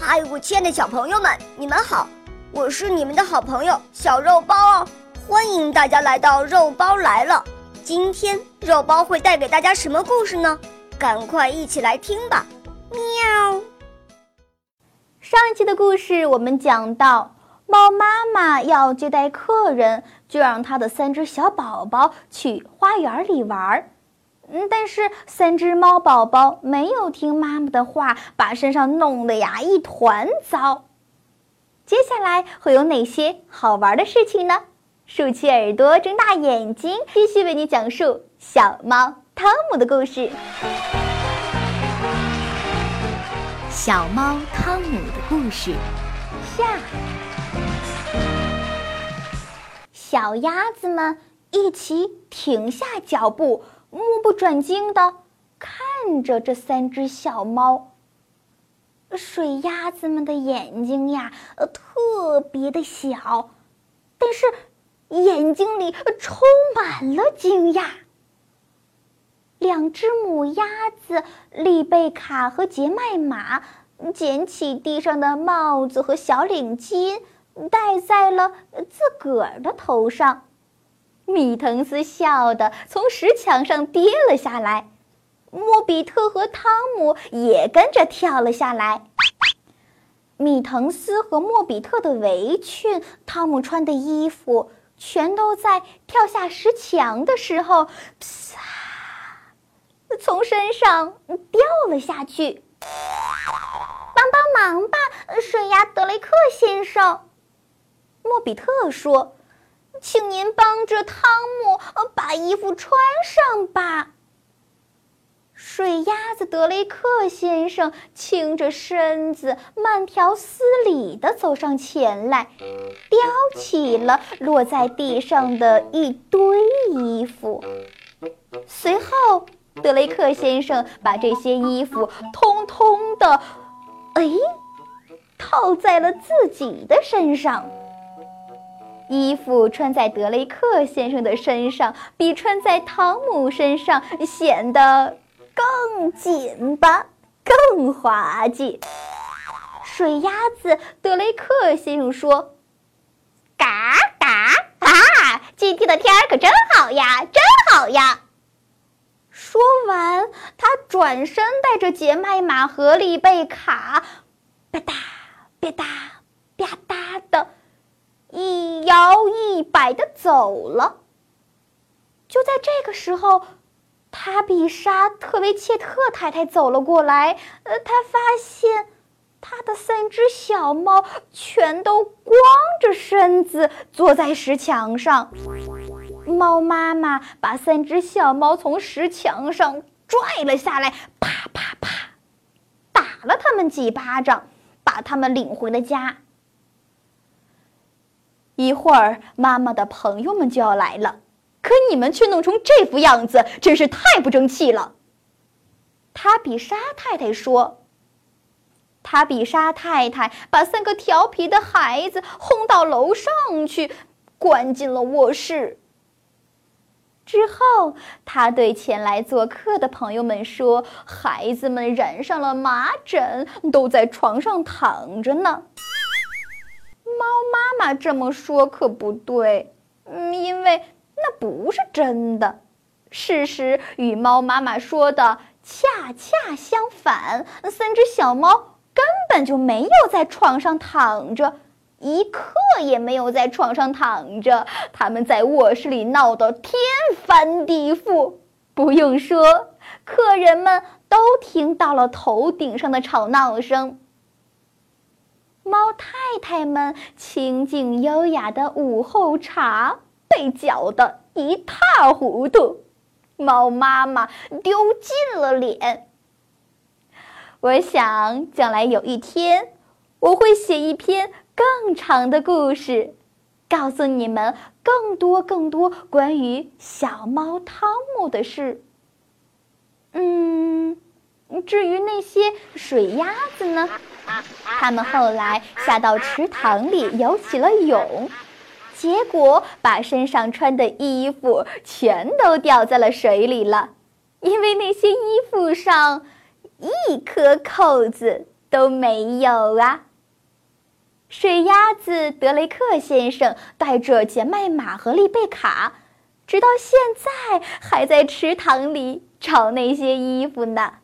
嗨，我亲爱的小朋友们，你们好！我是你们的好朋友小肉包哦，欢迎大家来到肉包来了。今天肉包会带给大家什么故事呢？赶快一起来听吧！喵。上一期的故事我们讲到，猫妈妈要接待客人，就让它的三只小宝宝去花园里玩儿。嗯，但是三只猫宝宝没有听妈妈的话，把身上弄得呀一团糟。接下来会有哪些好玩的事情呢？竖起耳朵，睁大眼睛，继续为你讲述小猫汤姆的故事。小猫汤姆的故事下，小鸭子们一起停下脚步。目不转睛地看着这三只小猫。水鸭子们的眼睛呀，呃，特别的小，但是眼睛里充满了惊讶。两只母鸭子丽贝卡和杰麦玛捡起地上的帽子和小领巾，戴在了自个儿的头上。米腾斯笑得从石墙上跌了下来，莫比特和汤姆也跟着跳了下来。米腾斯和莫比特的围裙、汤姆穿的衣服，全都在跳下石墙的时候，啪，从身上掉了下去。帮帮忙吧，水鸭德雷克先生！莫比特说。请您帮着汤姆把衣服穿上吧。水鸭子德雷克先生倾着身子，慢条斯理地走上前来，叼起了落在地上的一堆衣服。随后，德雷克先生把这些衣服通通的，哎，套在了自己的身上。衣服穿在德雷克先生的身上，比穿在汤姆身上显得更紧吧，更滑稽。水鸭子德雷克先生说：“嘎嘎啊，今天的天儿可真好呀，真好呀！”说完，他转身带着杰麦玛和丽贝卡，吧嗒吧嗒吧嗒的。一摇一摆的走了。就在这个时候，塔比莎特维切特太太走了过来。呃，她发现她的三只小猫全都光着身子坐在石墙上。猫妈妈把三只小猫从石墙上拽了下来，啪啪啪，打了他们几巴掌，把他们领回了家。一会儿，妈妈的朋友们就要来了，可你们却弄成这副样子，真是太不争气了。塔比莎太太说：“塔比莎太太把三个调皮的孩子轰到楼上去，关进了卧室。之后，他对前来做客的朋友们说：‘孩子们染上了麻疹，都在床上躺着呢。’”猫妈这么说可不对，嗯，因为那不是真的。事实与猫妈妈说的恰恰相反，三只小猫根本就没有在床上躺着，一刻也没有在床上躺着。他们在卧室里闹得天翻地覆，不用说，客人们都听到了头顶上的吵闹声。猫太太们清静优雅的午后茶被搅得一塌糊涂，猫妈妈丢尽了脸。我想将来有一天，我会写一篇更长的故事，告诉你们更多更多关于小猫汤姆的事。嗯，至于那些水鸭子呢？他们后来下到池塘里游起了泳，结果把身上穿的衣服全都掉在了水里了，因为那些衣服上一颗扣子都没有啊！水鸭子德雷克先生带着杰麦玛和丽贝卡，直到现在还在池塘里找那些衣服呢。